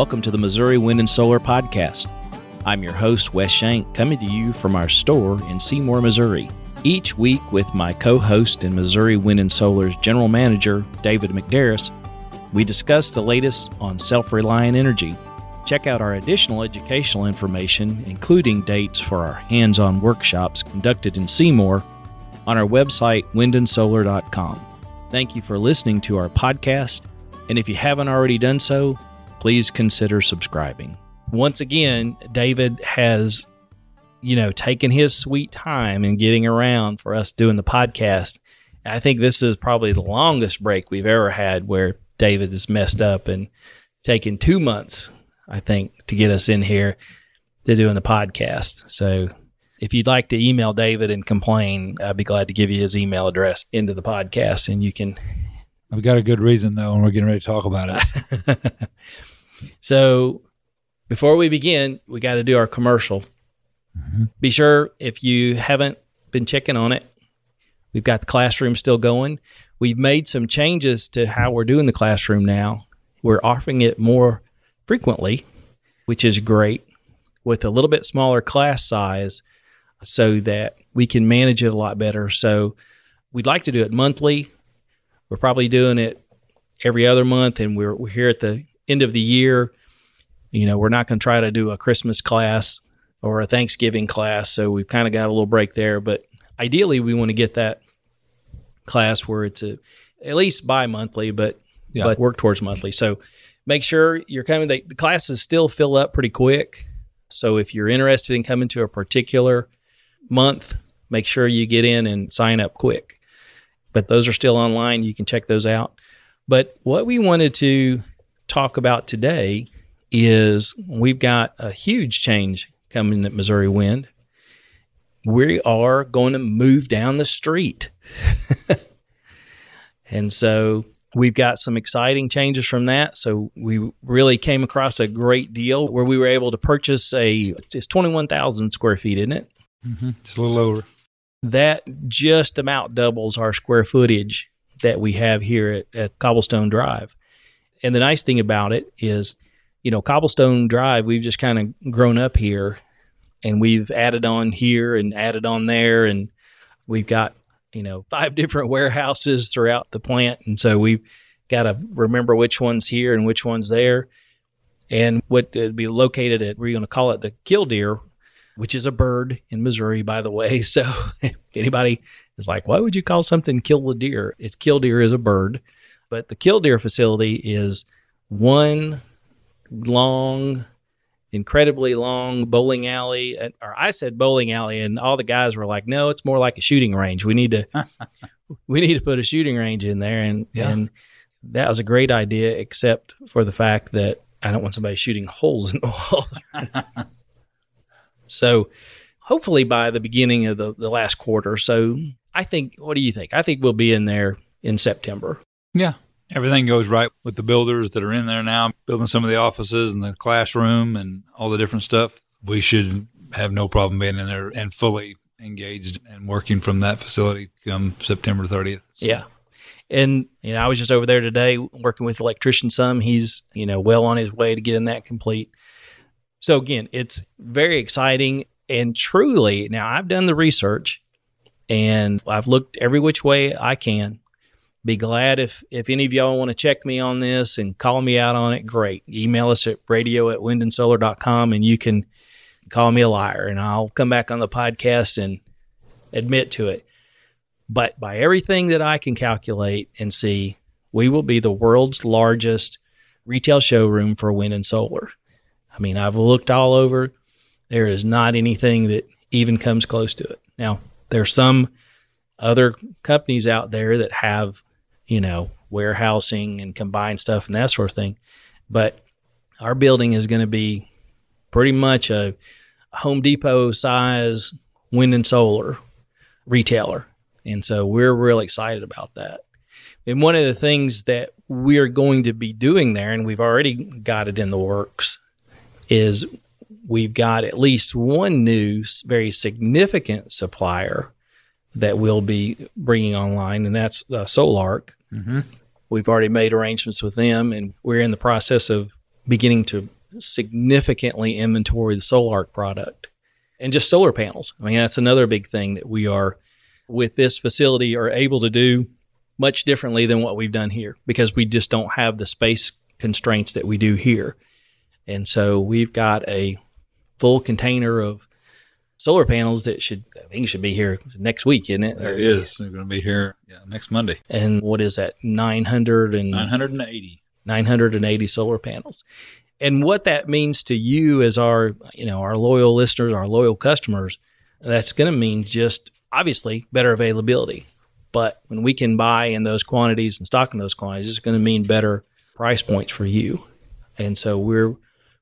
Welcome to the Missouri Wind and Solar Podcast. I'm your host, Wes Shank, coming to you from our store in Seymour, Missouri. Each week, with my co host and Missouri Wind and Solar's general manager, David McDarris, we discuss the latest on self reliant energy. Check out our additional educational information, including dates for our hands on workshops conducted in Seymour, on our website, windandsolar.com. Thank you for listening to our podcast, and if you haven't already done so, please consider subscribing. Once again, David has, you know, taken his sweet time in getting around for us doing the podcast. I think this is probably the longest break we've ever had where David is messed up and taken two months, I think, to get us in here to doing the podcast. So if you'd like to email David and complain, I'd be glad to give you his email address into the podcast and you can. I've got a good reason though, and we're getting ready to talk about it. so before we begin, we got to do our commercial. Mm-hmm. Be sure if you haven't been checking on it, we've got the classroom still going. We've made some changes to how we're doing the classroom now. We're offering it more frequently, which is great, with a little bit smaller class size so that we can manage it a lot better. So we'd like to do it monthly. We're probably doing it every other month, and we're, we're here at the end of the year. You know, we're not going to try to do a Christmas class or a Thanksgiving class. So we've kind of got a little break there. But ideally, we want to get that class where it's a, at least bi monthly, but, yeah. but work towards monthly. So make sure you're coming. They, the classes still fill up pretty quick. So if you're interested in coming to a particular month, make sure you get in and sign up quick. But those are still online. You can check those out. But what we wanted to talk about today is we've got a huge change coming at Missouri Wind. We are going to move down the street. and so we've got some exciting changes from that. So we really came across a great deal where we were able to purchase a, it's 21,000 square feet, isn't it? Mm-hmm. Just a little over. That just about doubles our square footage that we have here at, at Cobblestone Drive. And the nice thing about it is, you know, Cobblestone Drive, we've just kind of grown up here and we've added on here and added on there. And we've got, you know, five different warehouses throughout the plant. And so we've got to remember which one's here and which one's there. And what would be located at, we're going to call it the Killdeer which is a bird in Missouri, by the way. So if anybody is like, why would you call something kill a deer? It's killdeer is a bird, but the killdeer facility is one long, incredibly long bowling alley. Or I said bowling alley, and all the guys were like, no, it's more like a shooting range. We need to, we need to put a shooting range in there. And, yeah. and that was a great idea, except for the fact that I don't want somebody shooting holes in the wall. So hopefully by the beginning of the, the last quarter. So I think, what do you think? I think we'll be in there in September. Yeah. Everything goes right with the builders that are in there now, building some of the offices and the classroom and all the different stuff. We should have no problem being in there and fully engaged and working from that facility come September 30th. So. Yeah. And you know, I was just over there today working with electrician some. He's, you know, well on his way to getting that complete. So again, it's very exciting and truly now I've done the research and I've looked every which way I can. Be glad if if any of y'all want to check me on this and call me out on it. Great. Email us at radio at windandsolar.com and you can call me a liar and I'll come back on the podcast and admit to it. But by everything that I can calculate and see, we will be the world's largest retail showroom for wind and solar. I mean, I've looked all over. There is not anything that even comes close to it. Now, there's some other companies out there that have, you know, warehousing and combined stuff and that sort of thing. But our building is going to be pretty much a Home Depot size wind and solar retailer. And so we're really excited about that. And one of the things that we're going to be doing there, and we've already got it in the works, is we've got at least one new very significant supplier that we'll be bringing online, and that's uh, Sol-Ark. Mm-hmm. We've already made arrangements with them, and we're in the process of beginning to significantly inventory the Sol-Ark product and just solar panels. I mean, that's another big thing that we are with this facility are able to do much differently than what we've done here because we just don't have the space constraints that we do here. And so we've got a full container of solar panels that should I think should be here next week, isn't it? There it is. They're going to be here yeah, next Monday. And what is that? 900 and 980. 980 solar panels. And what that means to you as our, you know, our loyal listeners, our loyal customers, that's going to mean just obviously better availability. But when we can buy in those quantities and stock in those quantities, it's going to mean better price points for you. And so we're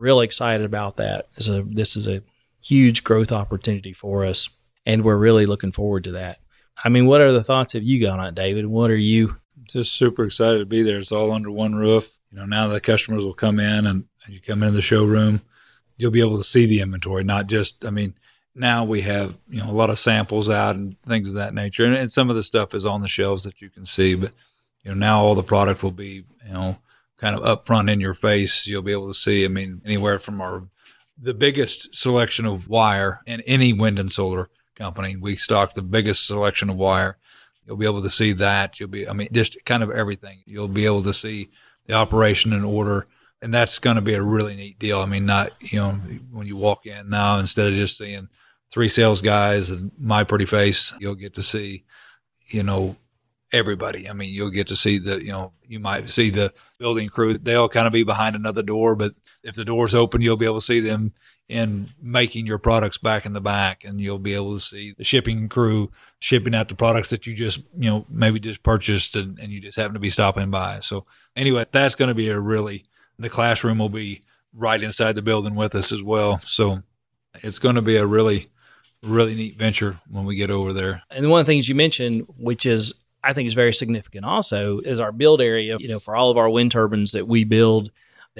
really excited about that. This is a, this is a huge growth opportunity for us, and we're really looking forward to that. I mean, what are the thoughts have you got on it, David? What are you? Just super excited to be there. It's all under one roof. You know, now the customers will come in and, and you come into the showroom, you'll be able to see the inventory, not just, I mean, now we have you know a lot of samples out and things of that nature and, and, some of the stuff is on the shelves that you can see but you know now all the product will be you know kind of up front in your face you'll be able to see i mean anywhere from our the biggest selection of wire in any wind and solar company. We stock the biggest selection of wire. You'll be able to see that. You'll be i mean just kind of everything. You'll be able to see the operation and order and that's going to be a really neat deal. I mean not you know when you walk in now instead of just seeing three sales guys and my pretty face, you'll get to see, you know, everybody. I mean, you'll get to see the, you know, you might see the building crew. They'll kind of be behind another door, but if the door's open, you'll be able to see them in making your products back in the back and you'll be able to see the shipping crew shipping out the products that you just, you know, maybe just purchased and, and you just happen to be stopping by. So anyway, that's going to be a really, the classroom will be right inside the building with us as well. So it's going to be a really, really neat venture when we get over there. And one of the things you mentioned, which is I think is very significant also, is our build area. You know, for all of our wind turbines that we build,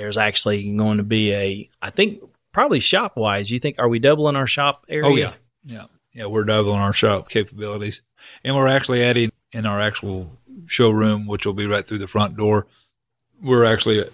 there's actually going to be a I think probably shop wise, you think are we doubling our shop area? Oh yeah. Yeah. Yeah, we're doubling our shop capabilities. And we're actually adding in our actual showroom, which will be right through the front door. We're actually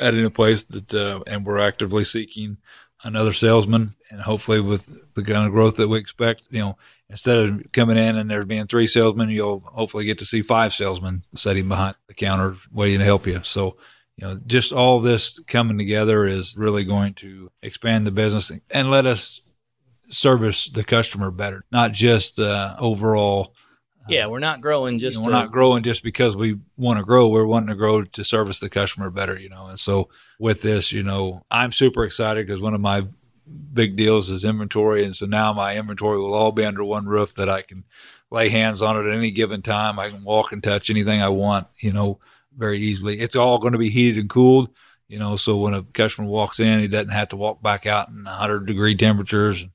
adding a place that uh, and we're actively seeking another salesman, and hopefully with the kind of growth that we expect, you know, instead of coming in and there being three salesmen, you'll hopefully get to see five salesmen sitting behind the counter waiting to help you. So, you know, just all this coming together is really going to expand the business and let us service the customer better, not just uh, overall. Uh, yeah, we're not growing just. You know, we're not growing just because we want to grow. We're wanting to grow to service the customer better, you know. And so, with this, you know, I'm super excited because one of my big deals is inventory. And so now my inventory will all be under one roof that I can lay hands on it at any given time. I can walk and touch anything I want, you know, very easily. It's all going to be heated and cooled, you know, so when a customer walks in, he doesn't have to walk back out in 100 degree temperatures and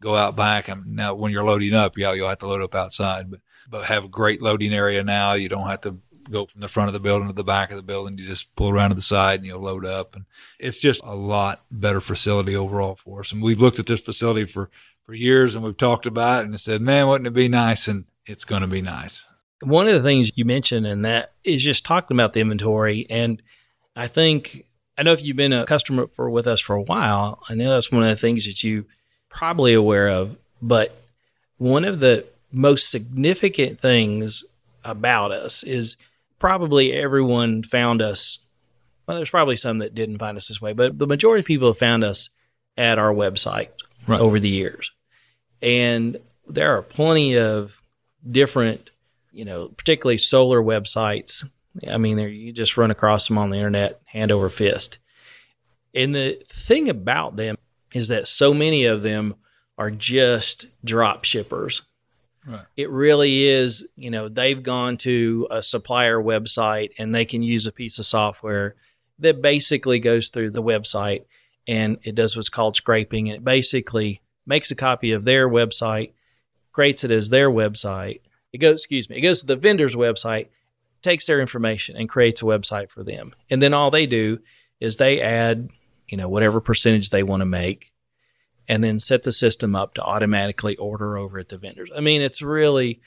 go out back. And now when you're loading up, yeah, you'll have to load up outside, but, but have a great loading area now. You don't have to go from the front of the building to the back of the building. You just pull around to the side and you'll load up. And it's just a lot better facility overall for us. And we've looked at this facility for, for years and we've talked about it and said, man, wouldn't it be nice? And it's going to be nice. One of the things you mentioned in that is just talking about the inventory. And I think, I know if you've been a customer for with us for a while, I know that's one of the things that you probably aware of. But one of the most significant things about us is probably everyone found us. Well, there's probably some that didn't find us this way, but the majority of people have found us at our website right. over the years. And there are plenty of different, you know, particularly solar websites. I mean, there you just run across them on the internet, hand over fist. And the thing about them is that so many of them are just drop shippers. Right. It really is, you know, they've gone to a supplier website and they can use a piece of software that basically goes through the website and it does what's called scraping. And it basically makes a copy of their website, creates it as their website. It goes, excuse me, it goes to the vendor's website, takes their information and creates a website for them. And then all they do is they add, you know, whatever percentage they want to make and then set the system up to automatically order over at the vendors. I mean, it's really,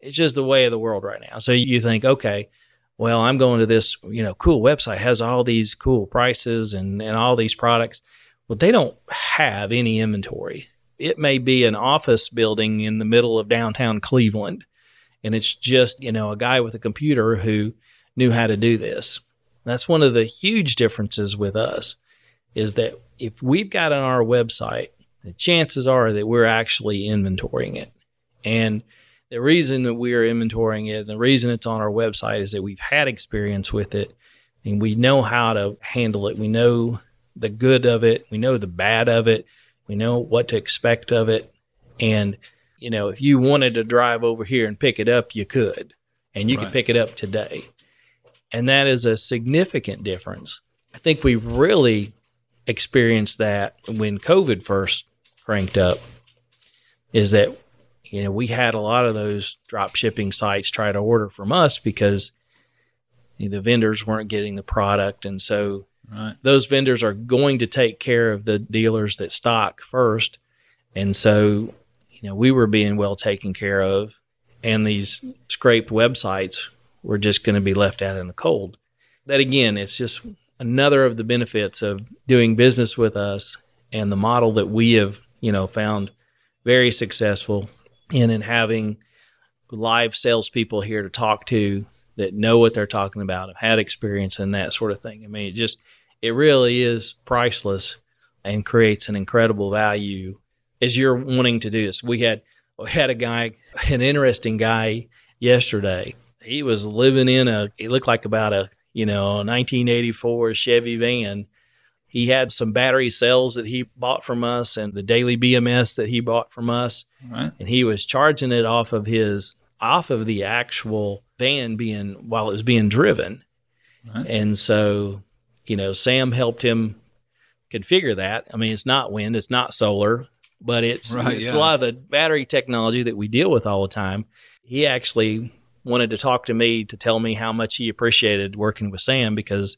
it's just the way of the world right now. So you think, okay, well, I'm going to this, you know, cool website has all these cool prices and, and all these products. Well, they don't have any inventory. It may be an office building in the middle of downtown Cleveland. And it's just, you know, a guy with a computer who knew how to do this. That's one of the huge differences with us is that if we've got on our website, the chances are that we're actually inventorying it. And the reason that we are inventorying it, the reason it's on our website is that we've had experience with it and we know how to handle it. We know the good of it, we know the bad of it, we know what to expect of it. And, you know, if you wanted to drive over here and pick it up, you could, and you right. could pick it up today. And that is a significant difference. I think we really experienced that when COVID first cranked up, is that you know, we had a lot of those drop shipping sites try to order from us because the vendors weren't getting the product. And so right. those vendors are going to take care of the dealers that stock first. And so, you know, we were being well taken care of. And these scraped websites were just going to be left out in the cold. That again, it's just another of the benefits of doing business with us and the model that we have, you know, found very successful in and having live salespeople here to talk to that know what they're talking about, have had experience in that sort of thing. I mean, it just it really is priceless and creates an incredible value as you're wanting to do this. We had we had a guy, an interesting guy yesterday. He was living in a it looked like about a you know 1984 Chevy van he had some battery cells that he bought from us and the Daly BMS that he bought from us. Right. And he was charging it off of his off of the actual van being while it was being driven. Right. And so, you know, Sam helped him configure that. I mean, it's not wind, it's not solar, but it's right, it's yeah. a lot of the battery technology that we deal with all the time. He actually wanted to talk to me to tell me how much he appreciated working with Sam because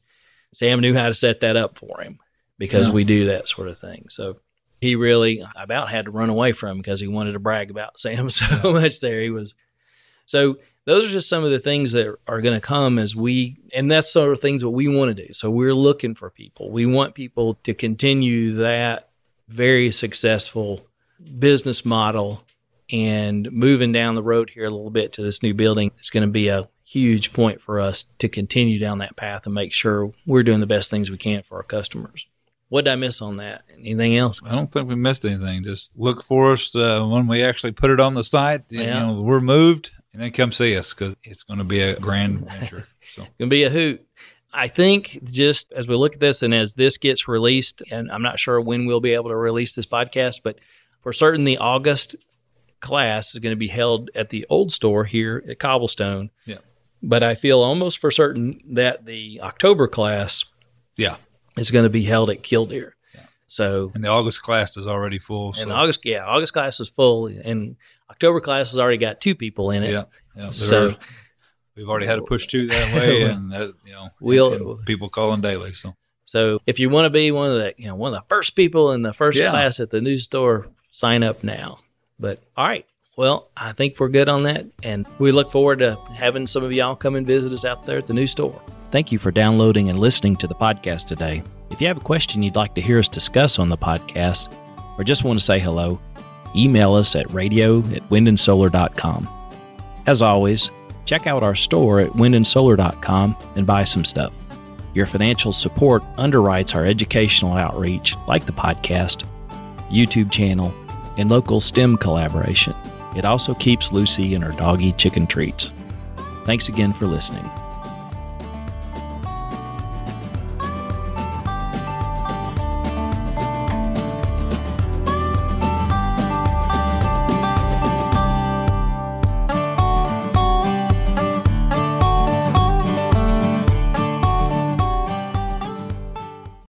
Sam knew how to set that up for him because yeah. we do that sort of thing. So he really about had to run away from him because he wanted to brag about Sam so yeah. much there. He was so those are just some of the things that are going to come as we and that's sort of things that we want to do. So we're looking for people. We want people to continue that very successful business model and moving down the road here a little bit to this new building is going to be a huge point for us to continue down that path and make sure we're doing the best things we can for our customers. What did I miss on that? Anything else? I don't think we missed anything. Just look for us uh, when we actually put it on the site. Yeah. You know, we're moved, and then come see us because it's going to be a grand venture. So. it's going to be a hoot. I think just as we look at this and as this gets released, and I'm not sure when we'll be able to release this podcast, but for certain, the August class is going to be held at the old store here at Cobblestone. Yeah. But I feel almost for certain that the October class, yeah, is going to be held at Killdeer. Yeah. So and the August class is already full. And August, yeah, August class is full, and October class has already got two people in it. Yeah, yeah. So we've already had a push two that way, and that, you know, we'll and, and people calling daily. So. So if you want to be one of the, you know, one of the first people in the first yeah. class at the new store, sign up now. But all right, well, I think we're good on that, and we look forward to having some of y'all come and visit us out there at the new store. Thank you for downloading and listening to the podcast today. If you have a question you'd like to hear us discuss on the podcast, or just want to say hello, email us at radio at windandsolar.com. As always, check out our store at windandsolar.com and buy some stuff. Your financial support underwrites our educational outreach, like the podcast, YouTube channel, and local STEM collaboration. It also keeps Lucy and her doggy chicken treats. Thanks again for listening.